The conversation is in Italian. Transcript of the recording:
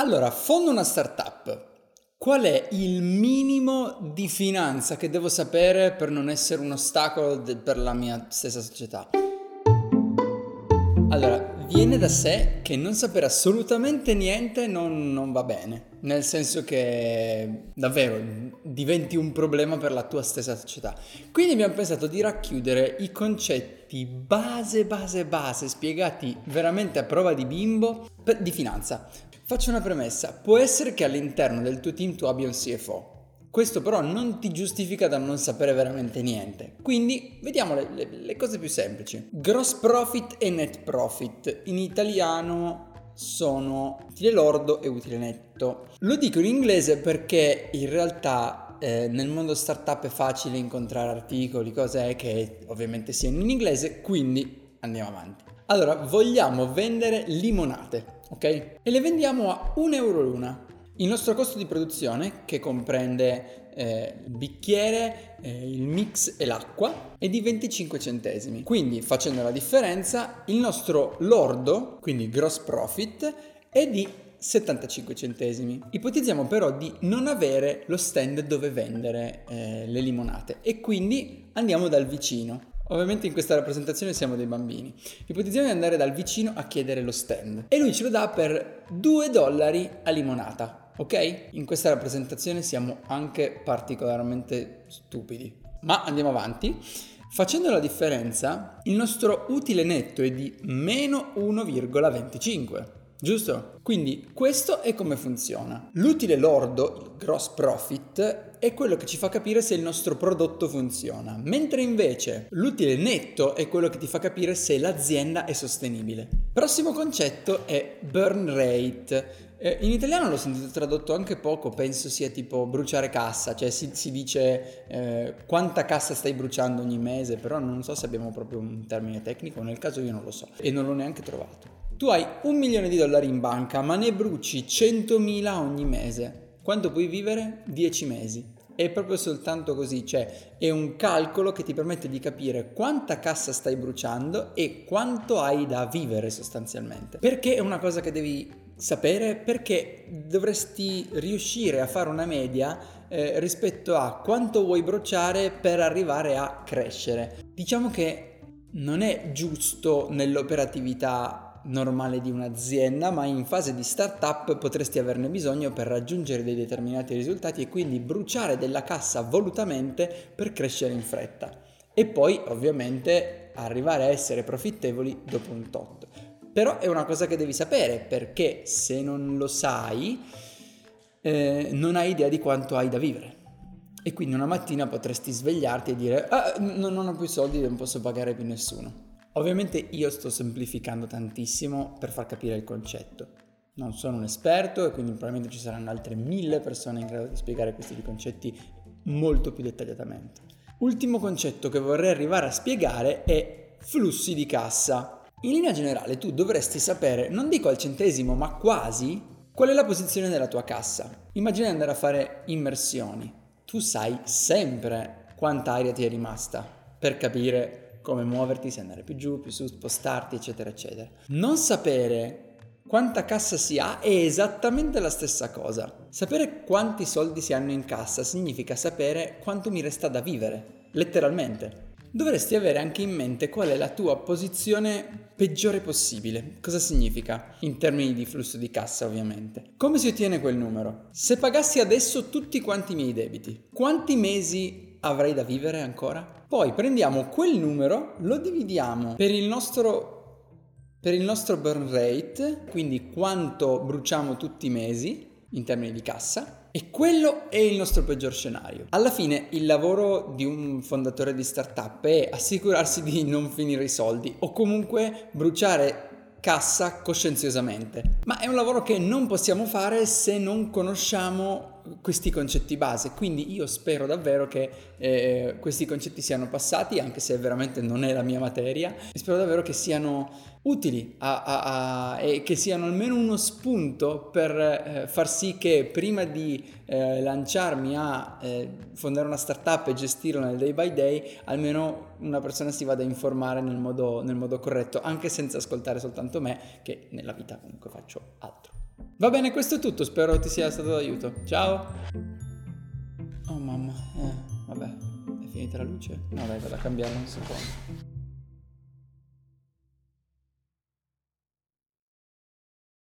Allora, fondo una startup. Qual è il minimo di finanza che devo sapere per non essere un ostacolo de- per la mia stessa società? Allora, viene da sé che non sapere assolutamente niente non, non, va bene, nel senso che davvero diventi un problema per la tua stessa società. Quindi abbiamo pensato di racchiudere i concetti base, base, base, spiegati veramente a prova di bimbo di finanza. Faccio una premessa, può essere che all'interno del tuo team tu abbia un CFO, questo però non ti giustifica da non sapere veramente niente. Quindi vediamo le, le, le, cose più semplici. Gross profit e net profit. In italiano sono utile lordo e utile netto. Lo dico in inglese perché in realtà eh, nel mondo startup è facile incontrare articoli, cose che ovviamente siano in inglese, quindi andiamo avanti. Allora, vogliamo vendere limonate ok? E le vendiamo a 1 euro l'una. Il nostro costo di produzione, che comprende eh, il bicchiere, eh, il mix e l'acqua, è di 25 centesimi. Quindi, facendo la differenza, il nostro lordo, quindi gross profit, è di 75 centesimi. Ipotizziamo però di non avere lo stand dove vendere eh, le limonate e quindi andiamo dal vicino. Ovviamente in questa rappresentazione siamo dei bambini. Ipotizziamo di andare dal vicino a chiedere lo stand e lui ce lo dà per 2 dollari a limonata, ok? In questa rappresentazione siamo anche particolarmente stupidi. Ma andiamo avanti. Facendo la differenza, il nostro utile netto è di meno 1,25. Giusto? Quindi questo è come funziona. L'utile lordo, il gross profit, è quello che ci fa capire se il nostro prodotto funziona, mentre invece l'utile netto è quello che ti fa capire se l'azienda è sostenibile. Prossimo concetto è burn rate. Eh, in italiano l'ho sentito tradotto anche poco, penso sia tipo bruciare cassa, cioè si, si dice eh, quanta cassa stai bruciando ogni mese, però non so se abbiamo proprio un termine tecnico, nel caso io non lo so e non l'ho neanche trovato. Tu hai un milione di dollari in banca, ma ne bruci 100.000 ogni mese. Quanto puoi vivere? 10 mesi. È proprio soltanto così, cioè è un calcolo che ti permette di capire quanta cassa stai bruciando e quanto hai da vivere sostanzialmente. Perché è una cosa che devi sapere? Perché dovresti riuscire a fare una media eh, rispetto a quanto vuoi bruciare per arrivare a crescere. Diciamo che non è giusto nell'operatività normale di un'azienda, ma in fase di startup potresti averne bisogno per raggiungere dei determinati risultati e quindi bruciare della cassa volutamente per crescere in fretta. E poi ovviamente arrivare a essere profittevoli dopo un tot. Però è una cosa che devi sapere perché se non lo sai eh, non hai idea di quanto hai da vivere. E quindi una mattina potresti svegliarti e dire ah, non ho più soldi, non posso pagare più nessuno. Ovviamente io sto semplificando tantissimo per far capire il concetto. Non sono un esperto e quindi probabilmente ci saranno altre mille persone in grado di spiegare questi concetti molto più dettagliatamente. Ultimo concetto che vorrei arrivare a spiegare è flussi di cassa. In linea generale tu dovresti sapere, non dico al centesimo, ma quasi, qual è la posizione della tua cassa. Immagina di andare a fare immersioni. Tu sai sempre quanta aria ti è rimasta per capire come muoverti, se andare più giù, più su, spostarti, eccetera, eccetera. Non sapere quanta cassa si ha è esattamente la stessa cosa. Sapere quanti soldi si hanno in cassa significa sapere quanto mi resta da vivere, letteralmente. Dovresti avere anche in mente qual è la tua posizione peggiore possibile. Cosa significa? In termini di flusso di cassa, ovviamente. Come si ottiene quel numero? Se pagassi adesso tutti quanti i miei debiti, quanti mesi avrei da vivere ancora? Poi prendiamo quel numero, lo dividiamo per il nostro, per il nostro burn rate, quindi quanto bruciamo tutti i mesi in termini di cassa, e quello è il nostro peggior scenario. Alla fine il lavoro di un fondatore di startup è assicurarsi di non finire i soldi o comunque bruciare cassa coscienziosamente. Ma è un lavoro che non possiamo fare se non conosciamo questi concetti base. Quindi io spero davvero che eh, questi concetti siano passati, anche se veramente non è la mia materia, spero davvero che siano utili a, a, a, e che siano almeno uno spunto per eh, far sì che prima di eh, lanciarmi a eh, fondare una startup e gestirla nel day by day, almeno una persona si vada a informare nel modo, nel modo corretto, anche senza ascoltare soltanto me, che nella vita comunque faccio altro. Va bene, questo è tutto, spero ti sia stato d'aiuto. Ciao! Oh mamma, eh, vabbè, è finita la luce? No dai, vado a cambiarla un secondo.